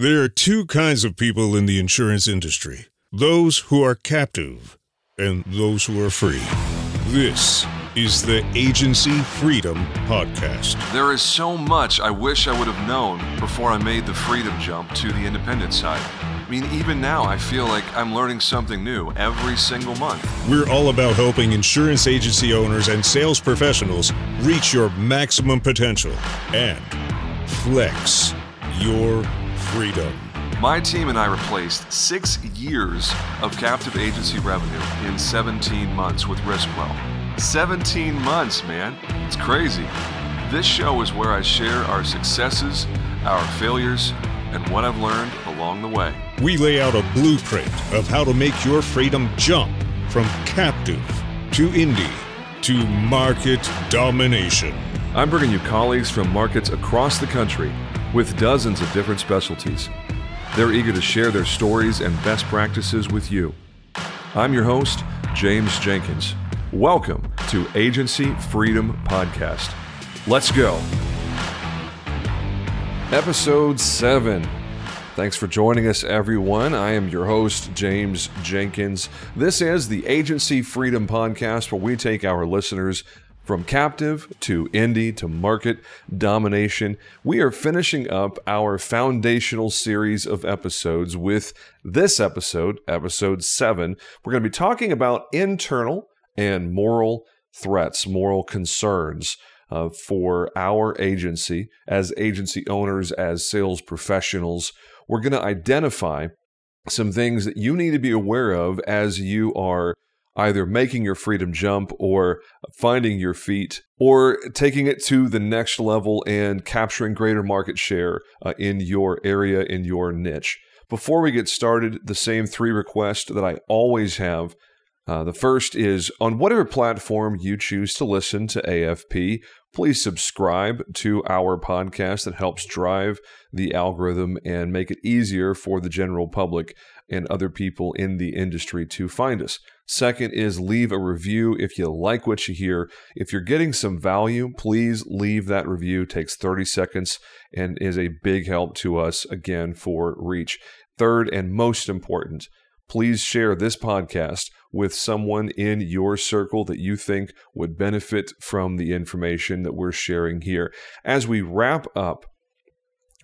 There are two kinds of people in the insurance industry those who are captive and those who are free. This is the Agency Freedom Podcast. There is so much I wish I would have known before I made the freedom jump to the independent side. I mean, even now, I feel like I'm learning something new every single month. We're all about helping insurance agency owners and sales professionals reach your maximum potential and flex your freedom. My team and I replaced six years of captive agency revenue in 17 months with Riskwell. 17 months, man. It's crazy. This show is where I share our successes, our failures, and what I've learned along the way. We lay out a blueprint of how to make your freedom jump from captive to indie to market domination. I'm bringing you colleagues from markets across the country with dozens of different specialties. They're eager to share their stories and best practices with you. I'm your host, James Jenkins. Welcome to Agency Freedom Podcast. Let's go. Episode 7. Thanks for joining us, everyone. I am your host, James Jenkins. This is the Agency Freedom Podcast, where we take our listeners from captive to indie to market domination, we are finishing up our foundational series of episodes with this episode, episode seven. We're going to be talking about internal and moral threats, moral concerns. Uh, for our agency, as agency owners, as sales professionals, we're going to identify some things that you need to be aware of as you are either making your freedom jump or finding your feet or taking it to the next level and capturing greater market share uh, in your area, in your niche. Before we get started, the same three requests that I always have. Uh, the first is on whatever platform you choose to listen to AFP, please subscribe to our podcast that helps drive the algorithm and make it easier for the general public and other people in the industry to find us. Second is leave a review if you like what you hear. If you're getting some value, please leave that review. It takes 30 seconds and is a big help to us again for reach. Third and most important, please share this podcast with someone in your circle that you think would benefit from the information that we're sharing here. As we wrap up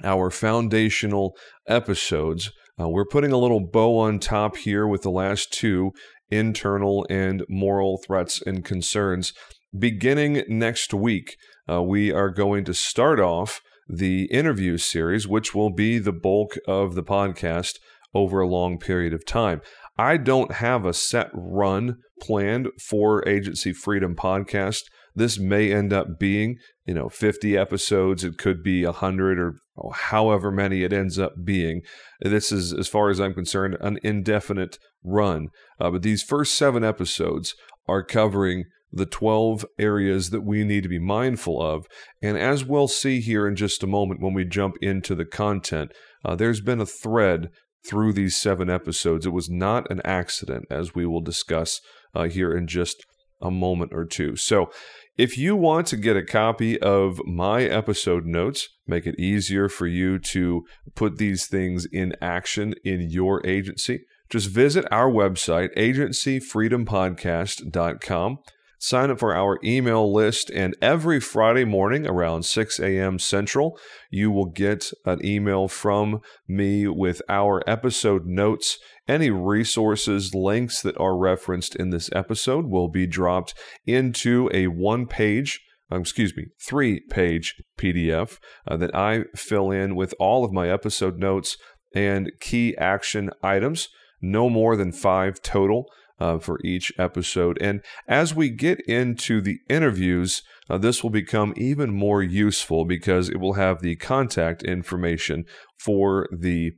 our foundational episodes, uh, we're putting a little bow on top here with the last two internal and moral threats and concerns. Beginning next week, uh, we are going to start off the interview series, which will be the bulk of the podcast over a long period of time. I don't have a set run planned for Agency Freedom Podcast. This may end up being, you know, 50 episodes. It could be 100 or however many it ends up being. This is, as far as I'm concerned, an indefinite run. Uh, but these first seven episodes are covering the 12 areas that we need to be mindful of. And as we'll see here in just a moment when we jump into the content, uh, there's been a thread through these seven episodes. It was not an accident, as we will discuss uh, here in just a moment or two. So, if you want to get a copy of my episode notes, make it easier for you to put these things in action in your agency, just visit our website, agencyfreedompodcast.com. Sign up for our email list, and every Friday morning around 6 a.m. Central, you will get an email from me with our episode notes. Any resources, links that are referenced in this episode will be dropped into a one page um, excuse me, three page PDF uh, that I fill in with all of my episode notes and key action items no more than five total uh, for each episode. And as we get into the interviews, uh, this will become even more useful because it will have the contact information for the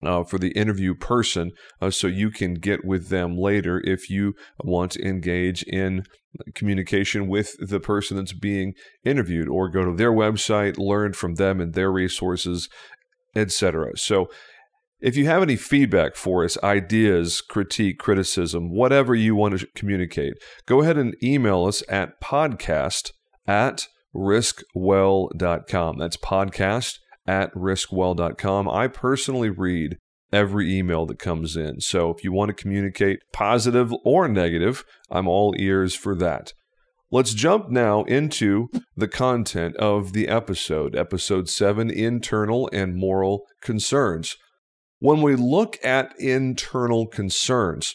uh, for the interview person, uh, so you can get with them later if you want to engage in communication with the person that's being interviewed, or go to their website, learn from them and their resources, etc. So if you have any feedback for us, ideas, critique, criticism, whatever you want to communicate, go ahead and email us at podcast at riskwell.com. That's podcast at riskwell.com. I personally read every email that comes in. So if you want to communicate positive or negative, I'm all ears for that. Let's jump now into the content of the episode, episode 7 Internal and Moral Concerns. When we look at internal concerns,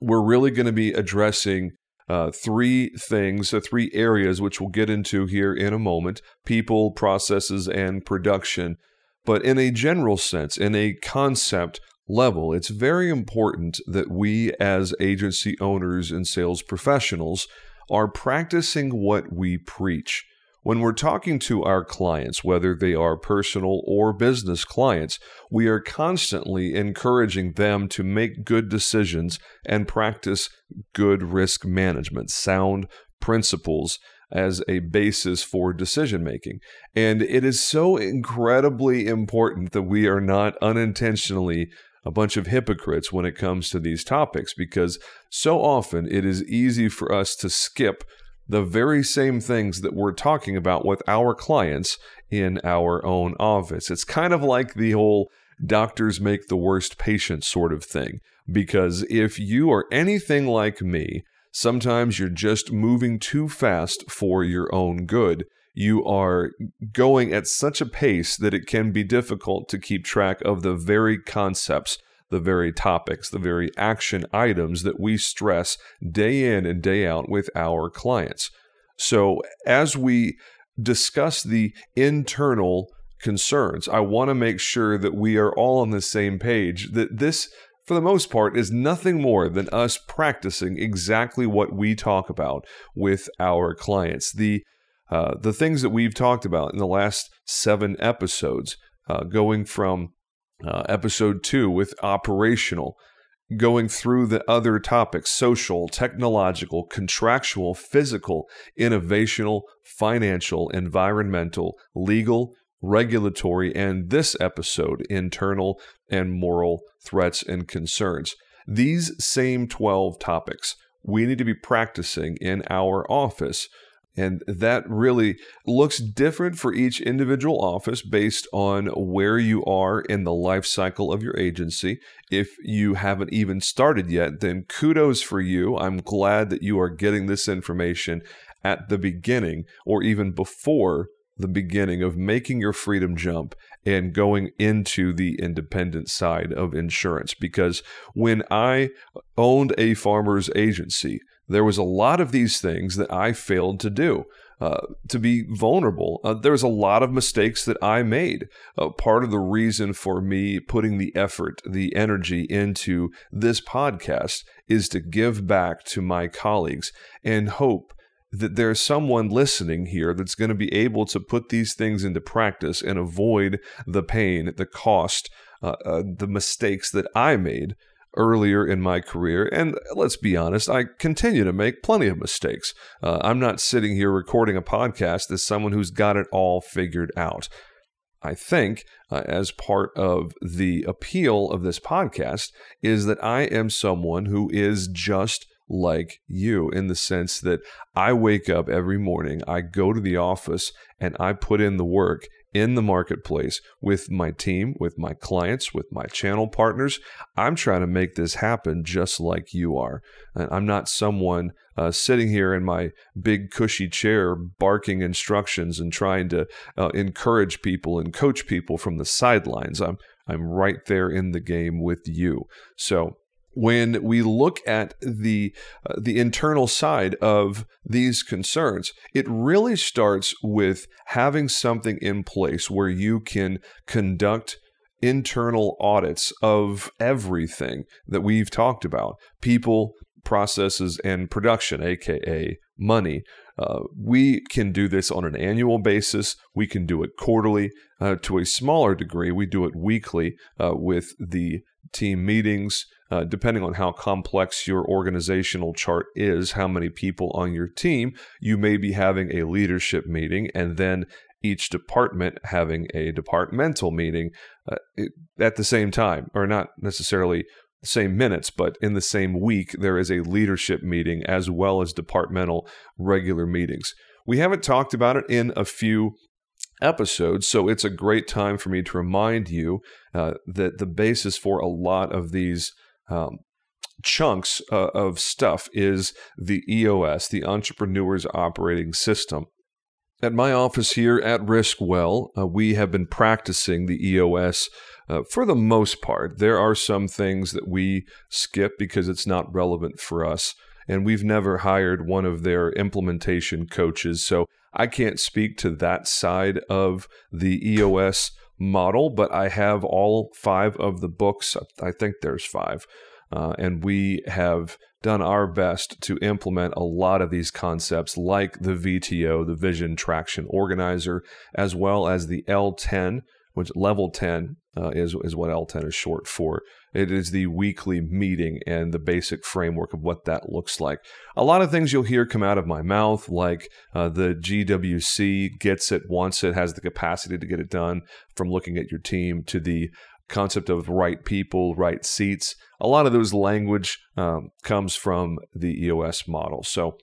we're really going to be addressing uh, three things, uh, three areas, which we'll get into here in a moment people, processes, and production. But in a general sense, in a concept level, it's very important that we, as agency owners and sales professionals, are practicing what we preach. When we're talking to our clients, whether they are personal or business clients, we are constantly encouraging them to make good decisions and practice good risk management, sound principles as a basis for decision making. And it is so incredibly important that we are not unintentionally a bunch of hypocrites when it comes to these topics because so often it is easy for us to skip the very same things that we're talking about with our clients in our own office. It's kind of like the whole doctors make the worst patients sort of thing. Because if you are anything like me, sometimes you're just moving too fast for your own good. You are going at such a pace that it can be difficult to keep track of the very concepts the very topics, the very action items that we stress day in and day out with our clients. So, as we discuss the internal concerns, I want to make sure that we are all on the same page, that this, for the most part, is nothing more than us practicing exactly what we talk about with our clients. The uh, the things that we've talked about in the last seven episodes, uh, going from uh, episode two with operational, going through the other topics social, technological, contractual, physical, innovational, financial, environmental, legal, regulatory, and this episode, internal and moral threats and concerns. These same 12 topics we need to be practicing in our office and that really looks different for each individual office based on where you are in the life cycle of your agency. If you haven't even started yet, then kudos for you. I'm glad that you are getting this information at the beginning or even before the beginning of making your freedom jump and going into the independent side of insurance. Because when I owned a farmer's agency, there was a lot of these things that I failed to do. Uh, to be vulnerable. Uh, there was a lot of mistakes that I made. Uh, part of the reason for me putting the effort, the energy into this podcast is to give back to my colleagues and hope that there's someone listening here that's going to be able to put these things into practice and avoid the pain, the cost, uh, uh, the mistakes that I made earlier in my career. And let's be honest, I continue to make plenty of mistakes. Uh, I'm not sitting here recording a podcast as someone who's got it all figured out. I think, uh, as part of the appeal of this podcast, is that I am someone who is just like you in the sense that I wake up every morning, I go to the office, and I put in the work in the marketplace with my team, with my clients, with my channel partners. I'm trying to make this happen just like you are. And I'm not someone uh, sitting here in my big cushy chair barking instructions and trying to uh, encourage people and coach people from the sidelines. I'm I'm right there in the game with you. So when we look at the uh, the internal side of these concerns it really starts with having something in place where you can conduct internal audits of everything that we've talked about people processes and production aka money uh, we can do this on an annual basis. We can do it quarterly. Uh, to a smaller degree, we do it weekly uh, with the team meetings, uh, depending on how complex your organizational chart is, how many people on your team, you may be having a leadership meeting and then each department having a departmental meeting uh, at the same time, or not necessarily the same minutes, but in the same week, there is a leadership meeting as well as departmental regular meetings. We haven't talked about it in a few episodes. So it's a great time for me to remind you uh, that the basis for a lot of these um, chunks uh, of stuff is the EOS, the Entrepreneur's Operating System. At my office here at Riskwell, uh, we have been practicing the EOS uh, for the most part. There are some things that we skip because it's not relevant for us, and we've never hired one of their implementation coaches. So I can't speak to that side of the EOS model, but I have all five of the books. I think there's five. Uh, and we have done our best to implement a lot of these concepts, like the VTO, the Vision Traction Organizer, as well as the L10, which level 10 uh, is, is what L10 is short for. It is the weekly meeting and the basic framework of what that looks like. A lot of things you'll hear come out of my mouth, like uh, the GWC gets it, wants it, has the capacity to get it done from looking at your team to the concept of right people, right seats. A lot of those language um, comes from the EOS model. So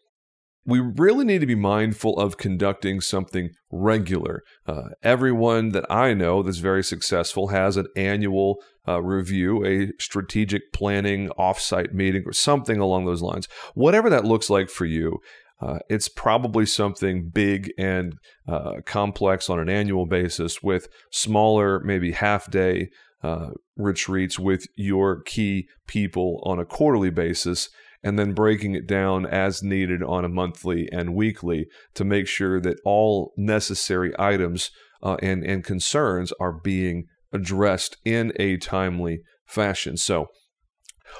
we really need to be mindful of conducting something regular. Uh, everyone that I know that's very successful has an annual uh, review, a strategic planning offsite meeting, or something along those lines. Whatever that looks like for you, uh, it's probably something big and uh, complex on an annual basis with smaller, maybe half day uh, retreats with your key people on a quarterly basis and then breaking it down as needed on a monthly and weekly to make sure that all necessary items uh, and, and concerns are being addressed in a timely fashion. So,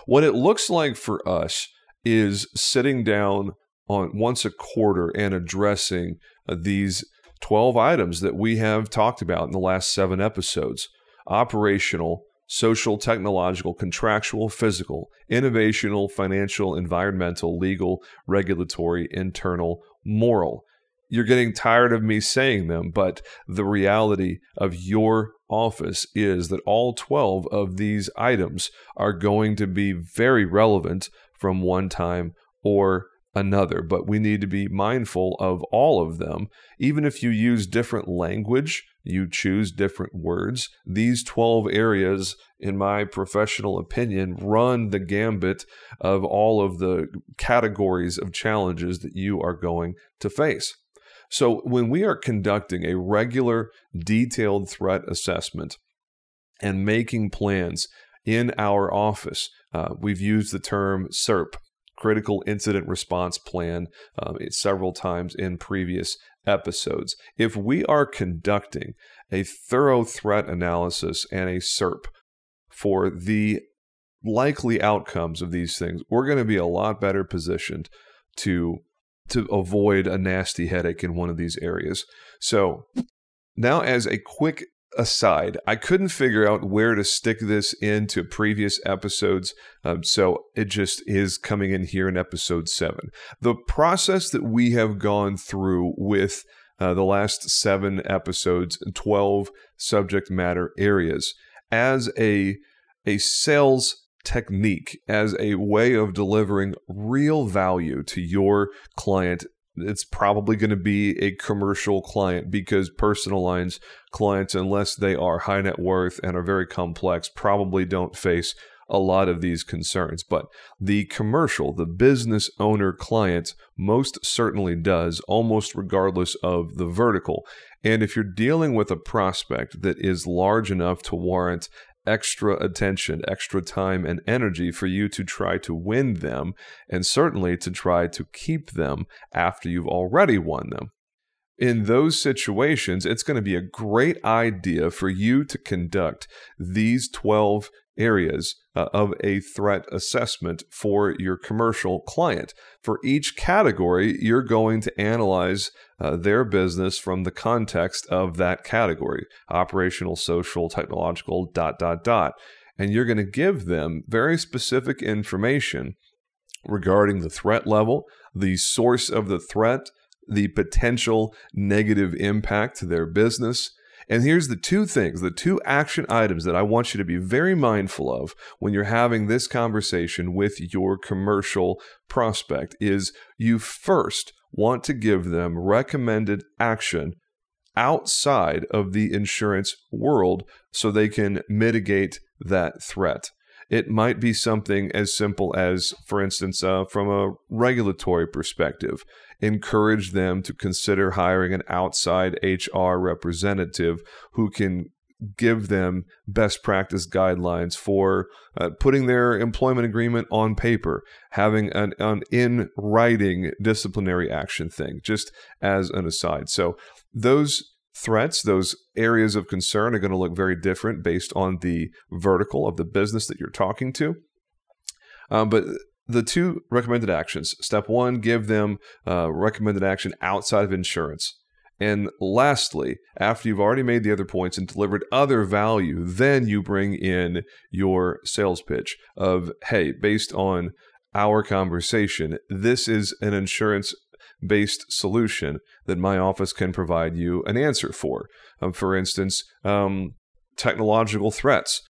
what it looks like for us is sitting down on once a quarter and addressing uh, these 12 items that we have talked about in the last seven episodes operational, social, technological, contractual, physical, innovational, financial, environmental, legal, regulatory, internal, moral. You're getting tired of me saying them, but the reality of your office is that all 12 of these items are going to be very relevant from one time or another, but we need to be mindful of all of them. Even if you use different language, you choose different words. These 12 areas, in my professional opinion, run the gambit of all of the categories of challenges that you are going to face. So, when we are conducting a regular, detailed threat assessment and making plans in our office, uh, we've used the term CIRP, critical incident response plan um, several times in previous episodes. If we are conducting a thorough threat analysis and a CIRP for the likely outcomes of these things, we're going to be a lot better positioned to to avoid a nasty headache in one of these areas. So, now as a quick aside, I couldn't figure out where to stick this into previous episodes. Um, so it just is coming in here in episode seven. The process that we have gone through with uh, the last seven episodes, 12 subject matter areas as a, a sales technique, as a way of delivering real value to your client it's probably going to be a commercial client because personal lines clients, unless they are high net worth and are very complex, probably don't face a lot of these concerns. But the commercial, the business owner client, most certainly does, almost regardless of the vertical. And if you're dealing with a prospect that is large enough to warrant extra attention, extra time, and energy for you to try to win them, and certainly to try to keep them after you've already won them. In those situations, it's going to be a great idea for you to conduct these 12 areas uh, of a threat assessment for your commercial client. For each category, you're going to analyze uh, their business from the context of that category operational, social, technological, dot, dot, dot. And you're going to give them very specific information regarding the threat level, the source of the threat, the potential negative impact to their business, and here's the two things, the two action items that I want you to be very mindful of when you're having this conversation with your commercial prospect is you first want to give them recommended action outside of the insurance world so they can mitigate that threat. It might be something as simple as, for instance, uh, from a regulatory perspective, encourage them to consider hiring an outside HR representative who can give them best practice guidelines for uh, putting their employment agreement on paper, having an, an in writing disciplinary action thing, just as an aside. So, those threats, those areas of concern are going to look very different based on the vertical of the business that you're talking to. Um, but the two recommended actions step one, give them uh, recommended action outside of insurance. And lastly, after you've already made the other points and delivered other value, then you bring in your sales pitch of, hey, based on our conversation, this is an insurance based solution that my office can provide you an answer for. Um, for instance, um, technological threats.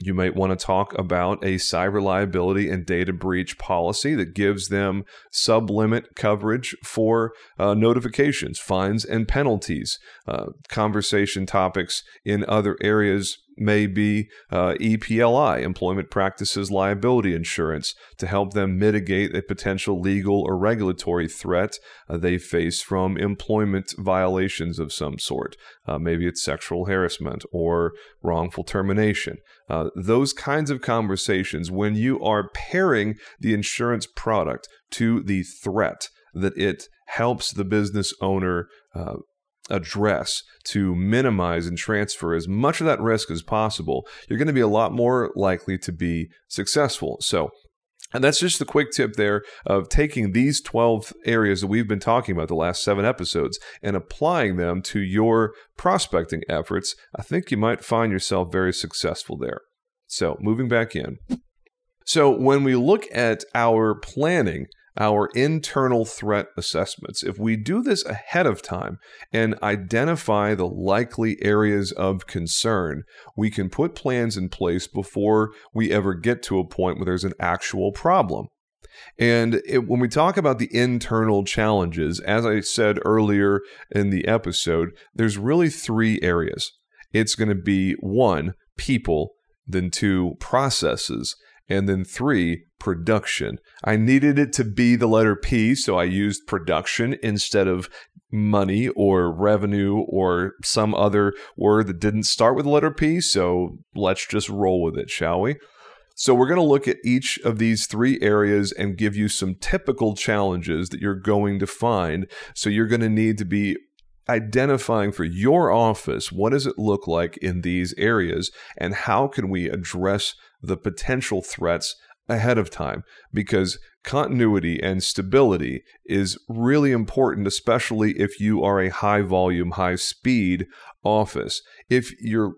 You might want to talk about a cyber liability and data breach policy that gives them sublimit coverage for uh, notifications, fines, and penalties. Uh, conversation topics in other areas may be uh, EPLI, Employment Practices Liability Insurance, to help them mitigate a potential legal or regulatory threat uh, they face from employment violations of some sort. Uh, maybe it's sexual harassment or wrongful termination. Uh, those kinds of conversations, when you are pairing the insurance product to the threat that it helps the business owner uh, address to minimize and transfer as much of that risk as possible, you're going to be a lot more likely to be successful. So, and that's just the quick tip there of taking these 12 areas that we've been talking about the last seven episodes and applying them to your prospecting efforts. I think you might find yourself very successful there. So, moving back in. So, when we look at our planning, our internal threat assessments. If we do this ahead of time and identify the likely areas of concern, we can put plans in place before we ever get to a point where there's an actual problem. And it, when we talk about the internal challenges, as I said earlier in the episode, there's really three areas. It's going to be one, people, then two, processes, and then three, production. I needed it to be the letter P, so I used production instead of money or revenue or some other word that didn't start with the letter P. So let's just roll with it, shall we? So, we're going to look at each of these three areas and give you some typical challenges that you're going to find. So, you're going to need to be identifying for your office what does it look like in these areas and how can we address the potential threats ahead of time because continuity and stability is really important, especially if you are a high volume, high speed office. If you're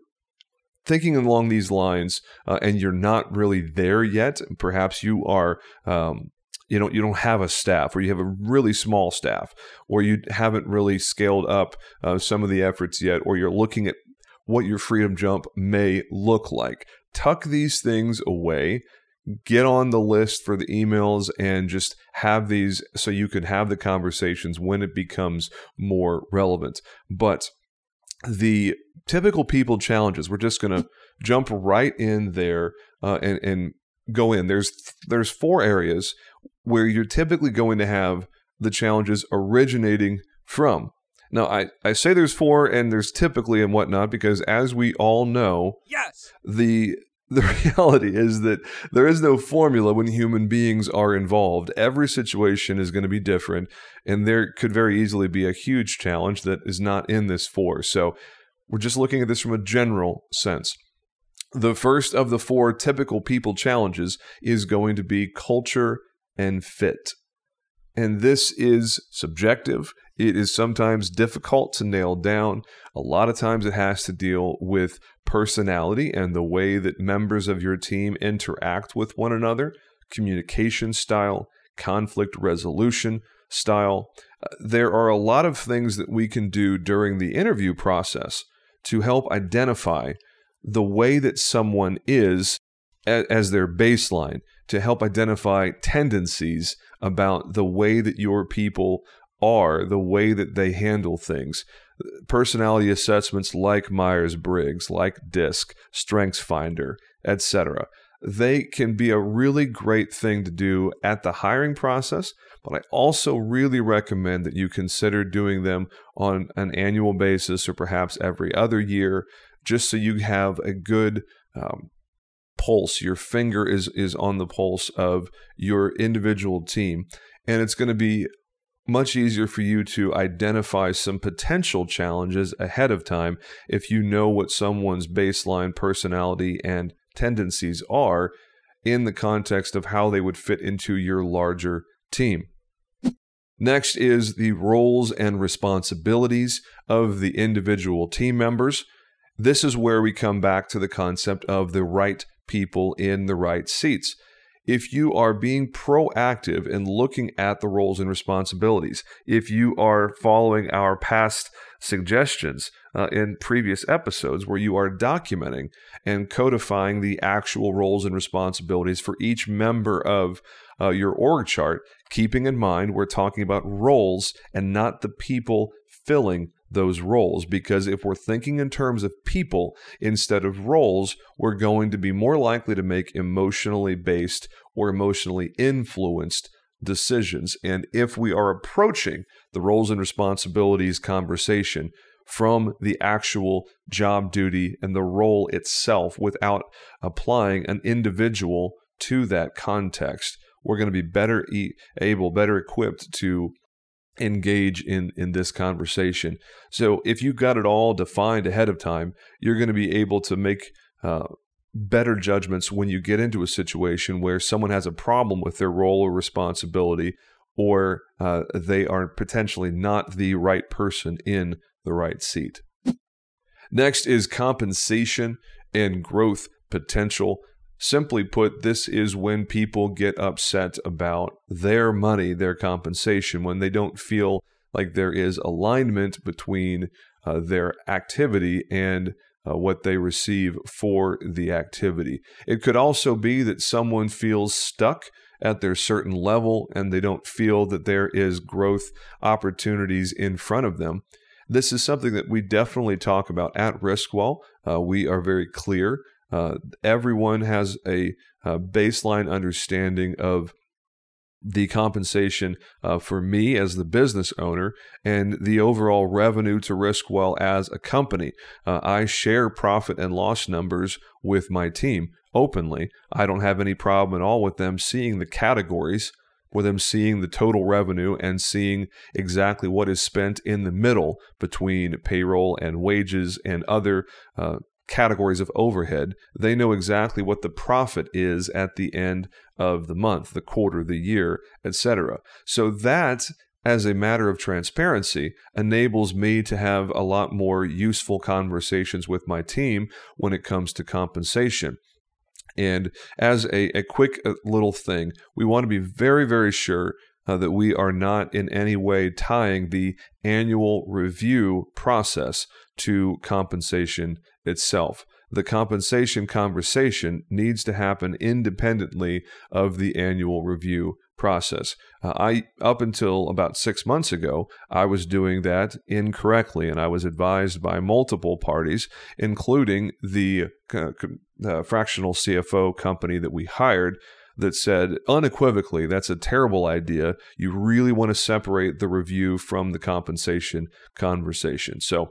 thinking along these lines uh, and you're not really there yet, perhaps you are. Um, you don't you don't have a staff or you have a really small staff or you haven't really scaled up uh, some of the efforts yet or you're looking at what your freedom jump may look like tuck these things away get on the list for the emails and just have these so you can have the conversations when it becomes more relevant. But the typical people challenges, we're just going to jump right in there uh, and, and go in. There's there's four areas where you're typically going to have the challenges originating from. Now, I, I say there's four and there's typically and whatnot because as we all know, yes, the the reality is that there is no formula when human beings are involved. Every situation is going to be different, and there could very easily be a huge challenge that is not in this four. So we're just looking at this from a general sense. The first of the four typical people challenges is going to be culture and fit. And this is subjective. It is sometimes difficult to nail down. A lot of times it has to deal with personality and the way that members of your team interact with one another, communication style, conflict resolution style. Uh, there are a lot of things that we can do during the interview process to help identify the way that someone is as their baseline to help identify tendencies about the way that your people are, the way that they handle things. personality assessments like Myers Briggs, like DISC, StrengthsFinder, etc. They can be a really great thing to do at the hiring process, but I also really recommend that you consider doing them on an annual basis or perhaps every other year, just so you have a good um, pulse. Your finger is is on the pulse of your individual team, and it's going to be much easier for you to identify some potential challenges ahead of time if you know what someone's baseline personality and tendencies are in the context of how they would fit into your larger team. Next is the roles and responsibilities of the individual team members. This is where we come back to the concept of the right people in the right seats if you are being proactive in looking at the roles and responsibilities, if you are following our past suggestions uh, in previous episodes where you are documenting and codifying the actual roles and responsibilities for each member of uh, your org chart, keeping in mind we're talking about roles and not the people filling those roles because if we're thinking in terms of people instead of roles, we're going to be more likely to make emotionally based or emotionally influenced decisions. And if we are approaching the roles and responsibilities conversation from the actual job duty and the role itself without applying an individual to that context, we're going to be better e- able, better equipped to engage in in this conversation. So if you've got it all defined ahead of time, you're going to be able to make uh, better judgments when you get into a situation where someone has a problem with their role or responsibility, or uh, they are potentially not the right person in the right seat. Next is compensation and growth potential. Simply put, this is when people get upset about their money, their compensation, when they don't feel like there is alignment between uh, their activity and uh, what they receive for the activity. It could also be that someone feels stuck at their certain level and they don't feel that there is growth opportunities in front of them. This is something that we definitely talk about at Riskwell. Uh, we are very clear uh, everyone has a, a, baseline understanding of the compensation uh, for me as the business owner and the overall revenue to Riskwell as a company. Uh, I share profit and loss numbers with my team openly. I don't have any problem at all with them seeing the categories with them seeing the total revenue and seeing exactly what is spent in the middle between payroll and wages and other uh, categories of overhead. They know exactly what the profit is at the end of the month, the quarter, the year, etc. So that as a matter of transparency enables me to have a lot more useful conversations with my team when it comes to compensation. And as a, a quick uh, little thing, we want to be very, very sure uh, that we are not in any way tying the annual review process to compensation itself. The compensation conversation needs to happen independently of the annual review process. Uh, I up until about 6 months ago, I was doing that incorrectly and I was advised by multiple parties including the uh, uh, fractional CFO company that we hired that said unequivocally that's a terrible idea. You really want to separate the review from the compensation conversation. So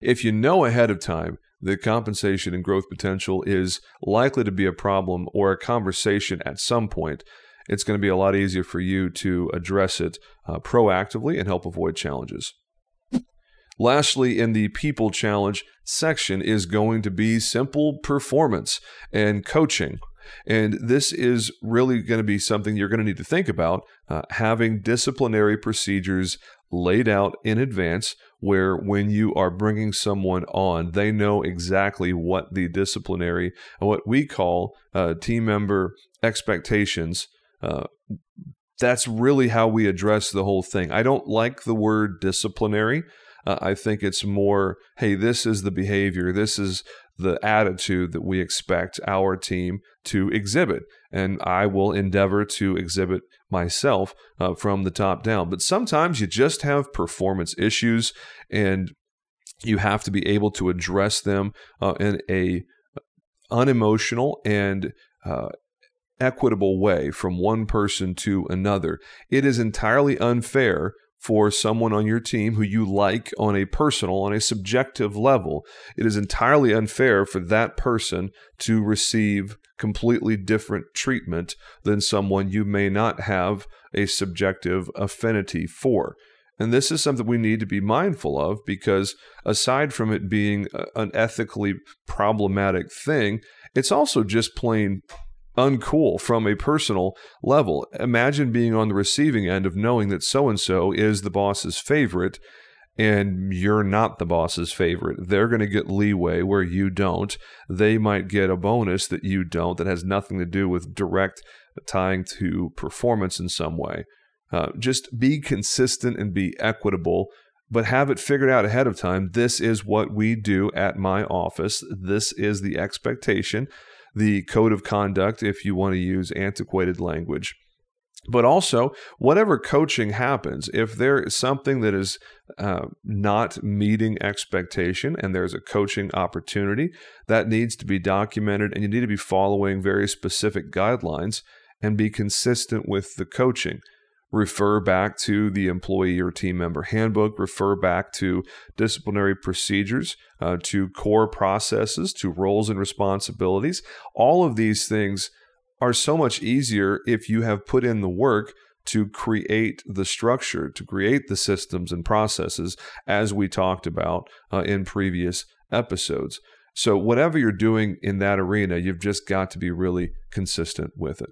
if you know ahead of time that compensation and growth potential is likely to be a problem or a conversation at some point, it's going to be a lot easier for you to address it uh, proactively and help avoid challenges. Lastly, in the people challenge section is going to be simple performance and coaching. And this is really going to be something you're going to need to think about uh, having disciplinary procedures laid out in advance where when you are bringing someone on, they know exactly what the disciplinary, what we call uh, team member expectations. Uh, that's really how we address the whole thing. I don't like the word disciplinary. Uh, I think it's more, hey, this is the behavior, this is the attitude that we expect our team to exhibit. And I will endeavor to exhibit myself uh, from the top down. But sometimes you just have performance issues, and You have to be able to address them uh, in a unemotional and uh, equitable way from one person to another. It is entirely unfair for someone on your team who you like on a personal, on a subjective level. It is entirely unfair for that person to receive completely different treatment than someone you may not have a subjective affinity for. And this is something we need to be mindful of because aside from it being an ethically problematic thing, it's also just plain uncool from a personal level. Imagine being on the receiving end of knowing that so and so is the boss's favorite and you're not the boss's favorite. They're going to get leeway where you don't. They might get a bonus that you don't that has nothing to do with direct tying to performance in some way. Uh, just be consistent and be equitable, but have it figured out ahead of time. This is what we do at my office. This is the expectation, the code of conduct, if you want to use antiquated language. But also, whatever coaching happens, if there is something that is uh, not meeting expectation and there's a coaching opportunity, that needs to be documented and you need to be following very specific guidelines and be consistent with the coaching refer back to the employee or team member handbook, refer back to disciplinary procedures, uh, to core processes, to roles and responsibilities. All of these things are so much easier if you have put in the work to create the structure, to create the systems and processes, as we talked about uh, in previous episodes. So, whatever you're doing in that arena, you've just got to be really consistent with it.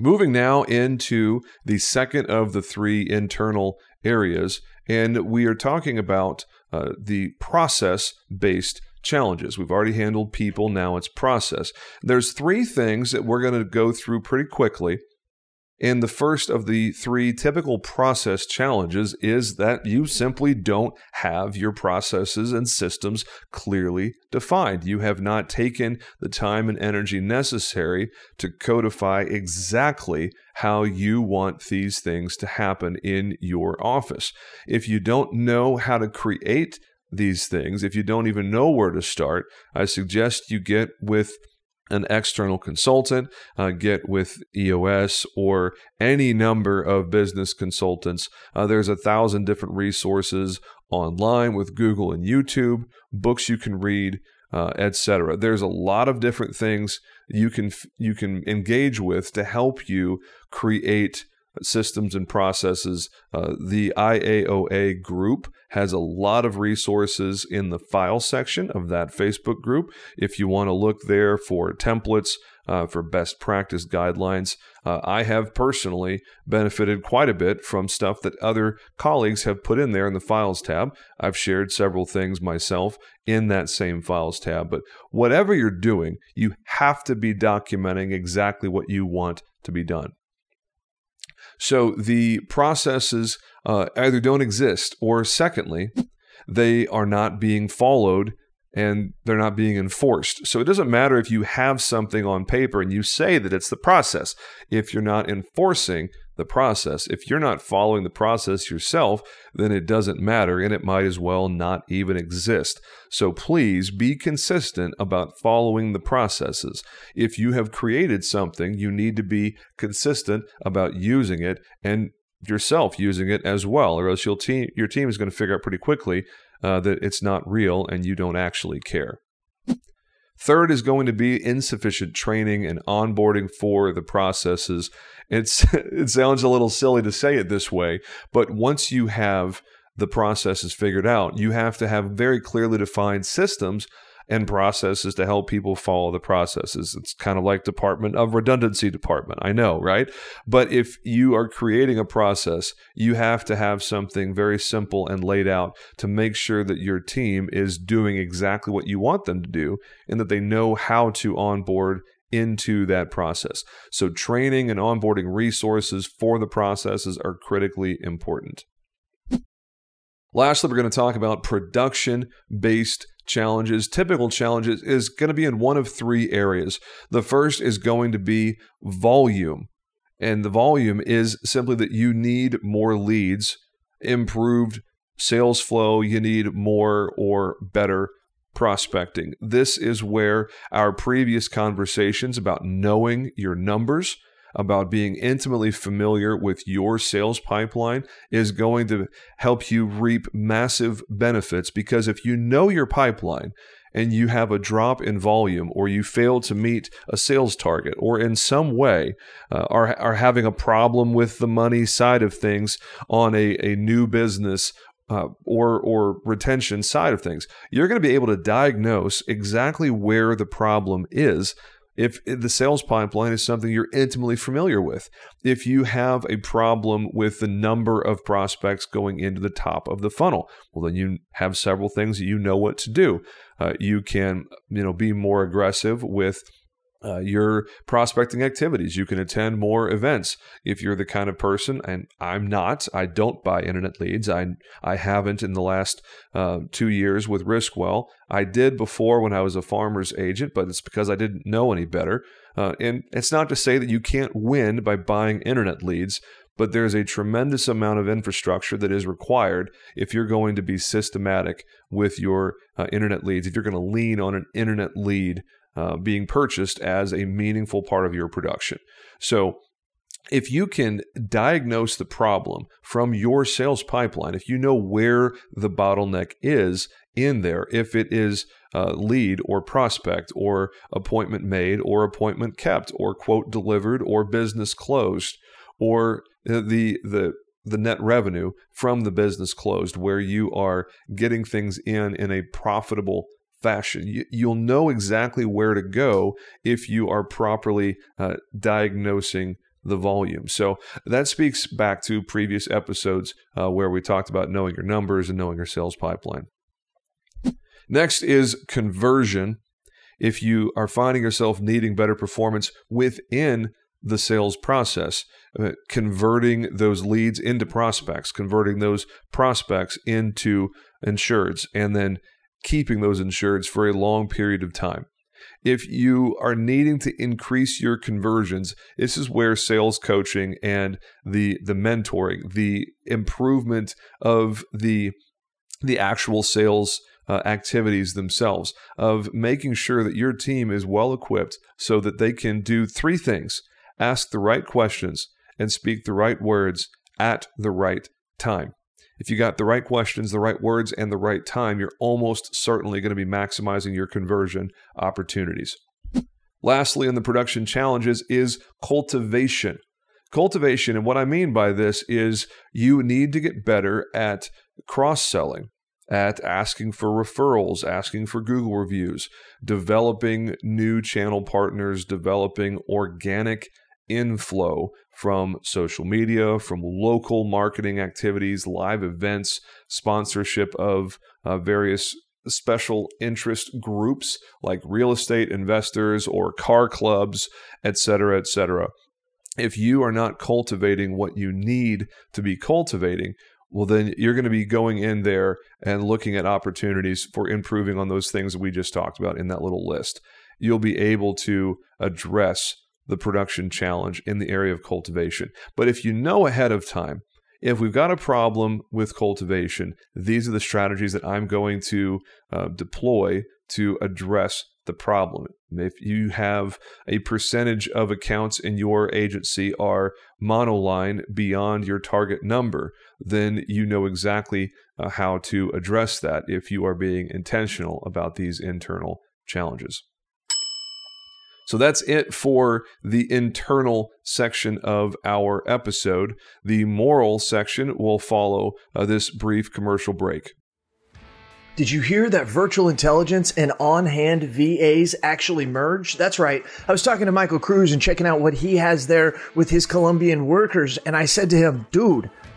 Moving now into the second of the three internal areas, and we are talking about uh, the process based challenges. We've already handled people, now it's process. There's three things that we're going to go through pretty quickly and the first of the three typical process challenges is that you simply don't have your processes and systems clearly defined. You have not taken the time and energy necessary to codify exactly how you want these things to happen in your office. If you don't know how to create these things, if you don't even know where to start, I suggest you get with an external consultant, uh, get with EOS or any number of business consultants. Uh, there's a thousand different resources online with Google and YouTube, books you can read, uh, etc. There's a lot of different things you can you can engage with to help you create systems and processes. Uh, the IAOA group has a lot of resources in the file section of that Facebook group. If you want to look there for templates, uh, for best practice guidelines, uh, I have personally benefited quite a bit from stuff that other colleagues have put in there in the files tab. I've shared several things myself in that same files tab. But whatever you're doing, you have to be documenting exactly what you want to be done. So the processes uh, either don't exist, or secondly, they are not being followed and they're not being enforced. So it doesn't matter if you have something on paper and you say that it's the process. If you're not enforcing the process, if you're not following the process yourself, then it doesn't matter and it might as well not even exist. So please be consistent about following the processes. If you have created something, you need to be consistent about using it and yourself using it as well, or else your team, your team is going to figure out pretty quickly uh, that it's not real and you don't actually care. Third is going to be insufficient training and onboarding for the processes. It's it sounds a little silly to say it this way, but once you have the processes figured out, you have to have very clearly defined systems and processes to help people follow the processes. It's kind of like Department of Redundancy Department. I know, right? But if you are creating a process, you have to have something very simple and laid out to make sure that your team is doing exactly what you want them to do and that they know how to onboard into that process. So, training and onboarding resources for the processes are critically important. Lastly, we're going to talk about production based challenges, typical challenges, is going to be in one of three areas. The first is going to be volume. And the volume is simply that you need more leads, improved sales flow, you need more or better prospecting. This is where our previous conversations about knowing your numbers, about being intimately familiar with your sales pipeline is going to help you reap massive benefits because if you know your pipeline, and you have a drop in volume or you fail to meet a sales target or in some way uh, are, are having a problem with the money side of things on a, a new business uh, or or retention side of things, you're going to be able to diagnose exactly where the problem is. If the sales pipeline is something you're intimately familiar with, if you have a problem with the number of prospects going into the top of the funnel, well, then you have several things you know what to do. Uh, you can, you know, be more aggressive with uh, your prospecting activities. You can attend more events if you're the kind of person, and I'm not. I don't buy internet leads. I I haven't in the last uh, two years with Riskwell. I did before when I was a Farmers agent, but it's because I didn't know any better. Uh, and it's not to say that you can't win by buying internet leads, but there's a tremendous amount of infrastructure that is required if you're going to be systematic with your uh, internet leads. If you're going to lean on an internet lead uh, being purchased as a meaningful part of your production. So, if you can diagnose the problem from your sales pipeline, if you know where the bottleneck is in there, if it is uh, lead or prospect or appointment made or appointment kept or quote delivered or business closed or the the the net revenue from the business closed where you are getting things in in a profitable fashion. You, will know exactly where to go if you are properly uh, diagnosing the volume. So that speaks back to previous episodes uh, where we talked about knowing your numbers and knowing your sales pipeline. Next is conversion. If you are finding yourself needing better performance within the sales process, uh, converting those leads into prospects, converting those prospects into insureds, and then keeping those insureds for a long period of time. If you are needing to increase your conversions, this is where sales coaching and the the mentoring, the improvement of the the actual sales uh, activities themselves, of making sure that your team is well equipped so that they can do three things: ask the right questions and speak the right words at the right time. If you got the right questions, the right words, and the right time, you're almost certainly going to be maximizing your conversion opportunities. Lastly, in the production challenges is cultivation. Cultivation, and what I mean by this is you need to get better at cross selling, at asking for referrals, asking for Google reviews, developing new channel partners, developing organic inflow from social media, from local marketing activities, live events, sponsorship of uh, various special interest groups like real estate investors or car clubs, etc., cetera, et cetera. If you are not cultivating what you need to be cultivating, well, then you're going to be going in there and looking at opportunities for improving on those things that we just talked about in that little list. You'll be able to address the production challenge in the area of cultivation. But if you know ahead of time, if we've got a problem with cultivation, these are the strategies that I'm going to uh, deploy to address the problem. If you have a percentage of accounts in your agency are monoline beyond your target number, then you know exactly uh, how to address that if you are being intentional about these internal challenges. So that's it for the internal section of our episode. The moral section will follow uh, this brief commercial break. Did you hear that virtual intelligence and on hand VAs actually merged? That's right. I was talking to Michael Cruz and checking out what he has there with his Colombian workers. And I said to him, dude,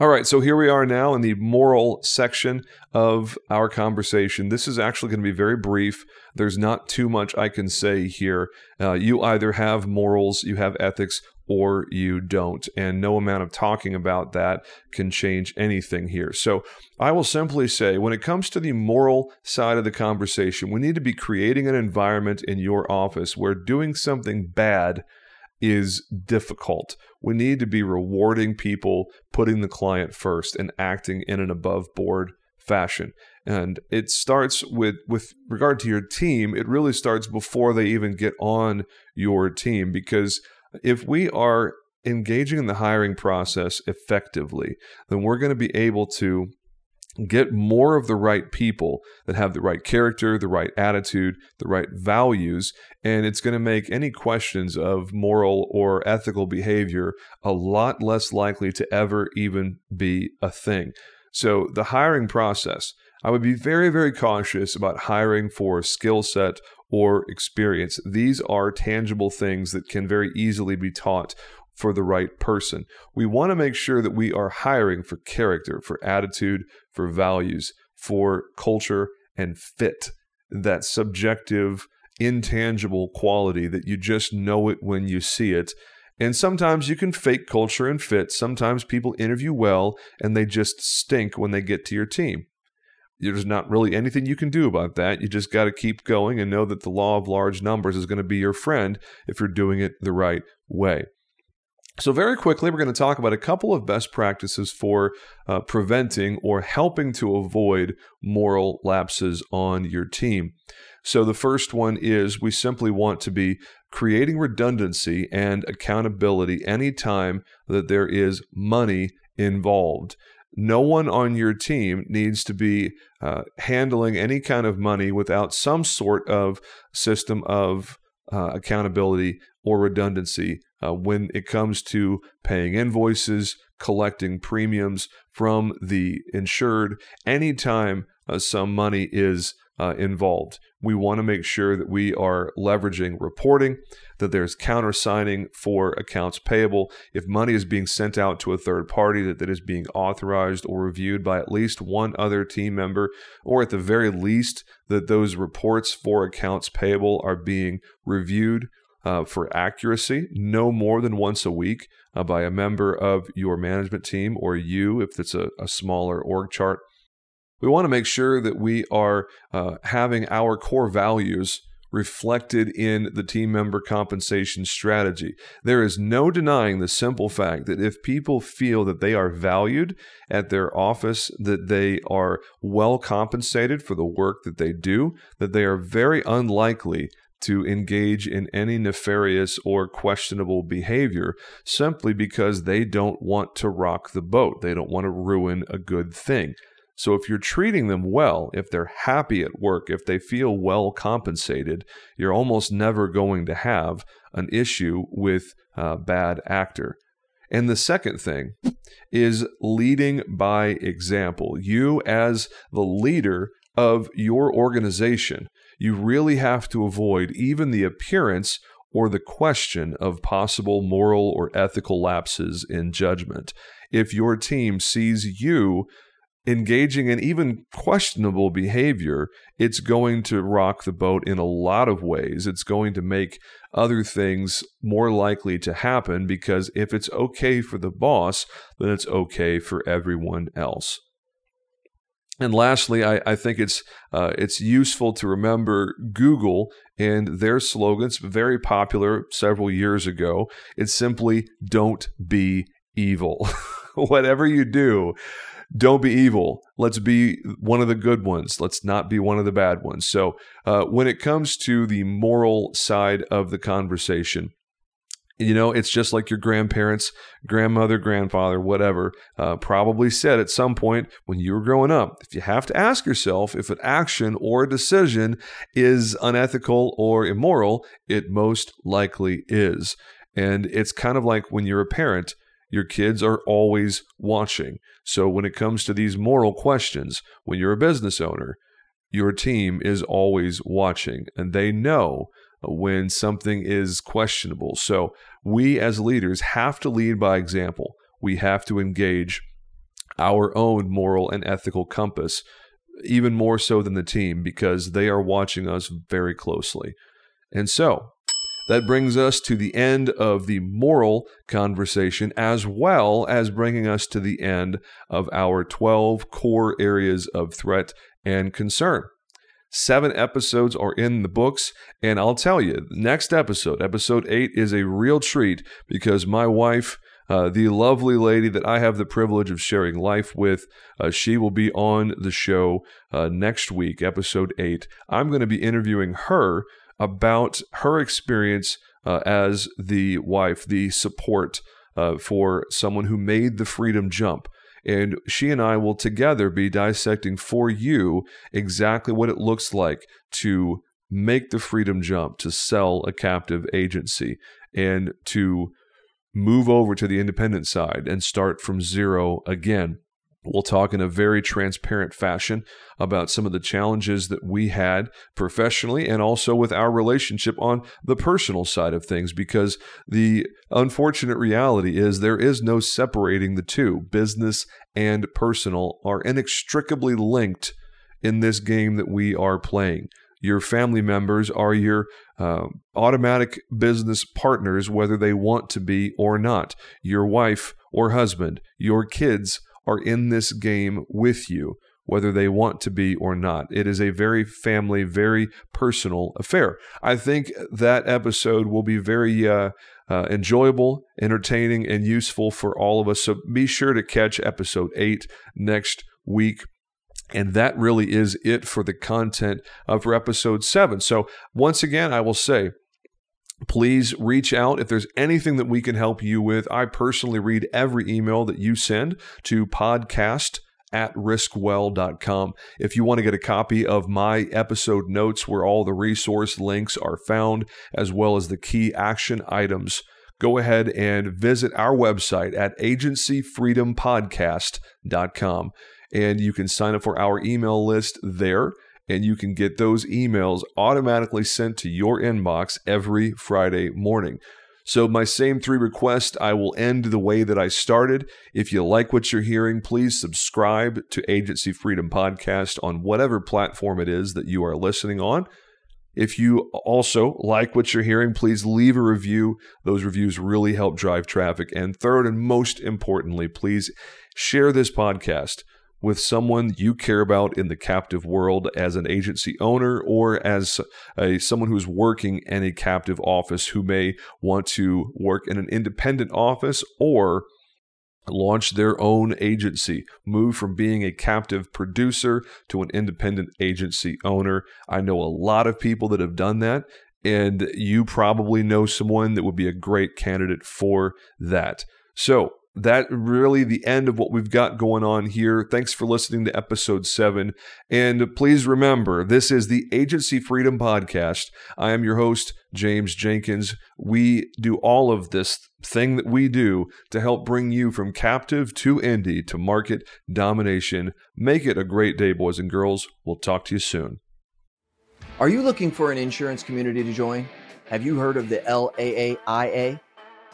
All right, so here we are now in the moral section of our conversation. This is actually going to be very brief. There's not too much I can say here. Uh, you either have morals, you have ethics, or you don't. And no amount of talking about that can change anything here. So I will simply say when it comes to the moral side of the conversation, we need to be creating an environment in your office where doing something bad is difficult. We need to be rewarding people, putting the client first, and acting in an above board fashion. And it starts with with regard to your team, it really starts before they even get on your team because if we are engaging in the hiring process effectively, then we're going to be able to get more of the right people that have the right character, the right attitude, the right values, and it's going to make any questions of moral or ethical behavior a lot less likely to ever even be a thing. So, the hiring process, I would be very, very cautious about hiring for skill set or experience. These are tangible things that can very easily be taught for the right person. We want to make sure that we are hiring for character, for attitude, for values, for culture and fit. That subjective, intangible quality that you just know it when you see it. And sometimes you can fake culture and fit. Sometimes people interview well and they just stink when they get to your team. There's not really anything you can do about that. You just got to keep going and know that the law of large numbers is going to be your friend if you're doing it the right way. So, very quickly, we're going to talk about a couple of best practices for uh, preventing or helping to avoid moral lapses on your team. So, the first one is we simply want to be creating redundancy and accountability anytime that there is money involved. No one on your team needs to be uh, handling any kind of money without some sort of system of uh, accountability or redundancy uh, when it comes to paying invoices, collecting premiums from the insured, anytime uh, some money is uh, involved. We want to make sure that we are leveraging reporting, that there's countersigning for accounts payable. If money is being sent out to a third party, that, that is being authorized or reviewed by at least one other team member, or at the very least, that those reports for accounts payable are being reviewed uh, for accuracy no more than once a week uh, by a member of your management team or you if it's a, a smaller org chart. We want to make sure that we are uh, having our core values reflected in the team member compensation strategy. There is no denying the simple fact that if people feel that they are valued at their office, that they are well compensated for the work that they do, that they are very unlikely to engage in any nefarious or questionable behavior simply because they don't want to rock the boat. They don't want to ruin a good thing. So, if you're treating them well, if they're happy at work, if they feel well compensated, you're almost never going to have an issue with a bad actor. And the second thing is leading by example. You, as the leader of your organization, you really have to avoid even the appearance or the question of possible moral or ethical lapses in judgment. If your team sees you engaging in even questionable behavior, it's going to rock the boat in a lot of ways. It's going to make other things more likely to happen because if it's okay for the boss, then it's okay for everyone else. And lastly, I, I think it's uh, it's useful to remember Google and their slogans, very popular several years ago. It's simply "Don't be evil." Whatever you do, don't be evil. Let's be one of the good ones. Let's not be one of the bad ones. So, uh, when it comes to the moral side of the conversation, you know, it's just like your grandparents, grandmother, grandfather, whatever, uh, probably said at some point when you were growing up. If you have to ask yourself if an action or a decision is unethical or immoral, it most likely is. And it's kind of like when you're a parent, your kids are always watching. So when it comes to these moral questions, when you're a business owner, your team is always watching and they know when something is questionable. So we as leaders have to lead by example. We have to engage our own moral and ethical compass, even more so than the team, because they are watching us very closely. And so that brings us to the end of the moral conversation, as well as bringing us to the end of our 12 core areas of threat and concern. Seven episodes are in the books. And I'll tell you, next episode, episode eight, is a real treat because my wife, uh, the lovely lady that I have the privilege of sharing life with, uh, she will be on the show uh, next week, episode eight. I'm going to be interviewing her about her experience uh, as the wife, the support uh, for someone who made the freedom jump. And she and I will together be dissecting for you exactly what it looks like to make the freedom jump, to sell a captive agency, and to move over to the independent side and start from zero again. We'll talk in a very transparent fashion about some of the challenges that we had professionally and also with our relationship on the personal side of things, because the unfortunate reality is there is no separating the two. Business and personal are inextricably linked in this game that we are playing. Your family members are your uh, automatic business partners, whether they want to be or not. Your wife or husband, your kids are in this game with you, whether they want to be or not. It is a very family, very personal affair. I think that episode will be very uh, uh, enjoyable, entertaining, and useful for all of us. So be sure to catch episode eight next week. And that really is it for the content of for episode seven. So, once again, I will say, please reach out if there's anything that we can help you with. I personally read every email that you send to podcast at riskwell.com. If you want to get a copy of my episode notes where all the resource links are found, as well as the key action items, go ahead and visit our website at agencyfreedompodcast.com. And you can sign up for our email list there and you can get those emails automatically sent to your inbox every Friday morning. So, my same three requests, I will end the way that I started. If you like what you're hearing, please subscribe to Agency Freedom Podcast on whatever platform it is that you are listening on. If you also like what you're hearing, please leave a review. Those reviews really help drive traffic. And third, and most importantly, please share this podcast with someone you care about in the captive world as an agency owner or as a someone who's working in a captive office who may want to work in an independent office or launch their own agency, move from being a captive producer to an independent agency owner. I know a lot of people that have done that, and you probably know someone that would be a great candidate for that. So, that really the end of what we've got going on here. Thanks for listening to episode seven. And please remember, this is the Agency Freedom Podcast. I am your host, James Jenkins. We do all of this thing that we do to help bring you from captive to indie to market domination. Make it a great day, boys and girls. We'll talk to you soon. Are you looking for an insurance community to join? Have you heard of the LAAIA?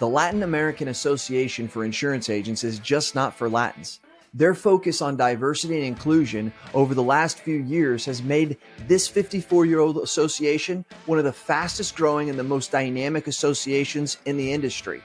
The Latin American Association for Insurance Agents is just not for Latins. Their focus on diversity and inclusion over the last few years has made this 54 year old association one of the fastest growing and the most dynamic associations in the industry.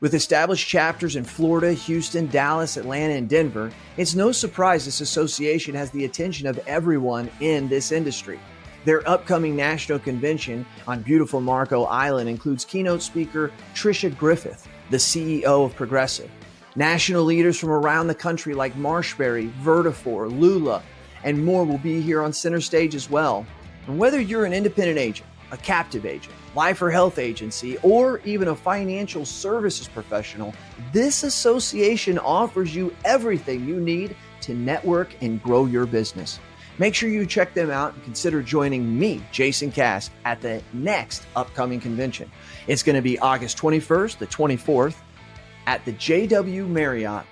With established chapters in Florida, Houston, Dallas, Atlanta, and Denver, it's no surprise this association has the attention of everyone in this industry. Their upcoming national convention on beautiful Marco Island includes keynote speaker Tricia Griffith, the CEO of Progressive. National leaders from around the country like Marshberry, Vertafore, Lula, and more will be here on center stage as well. And whether you're an independent agent, a captive agent, life or health agency, or even a financial services professional, this association offers you everything you need to network and grow your business. Make sure you check them out and consider joining me, Jason Cass, at the next upcoming convention. It's going to be August 21st, the 24th, at the JW Marriott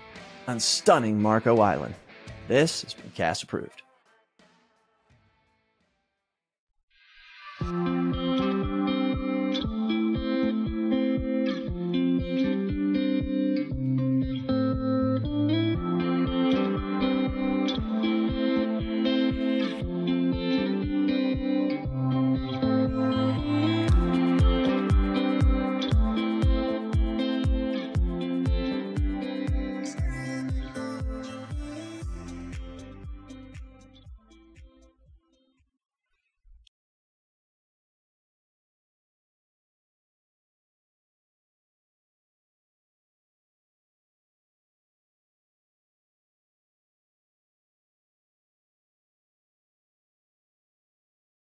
on stunning Marco Island. This has been Cass Approved.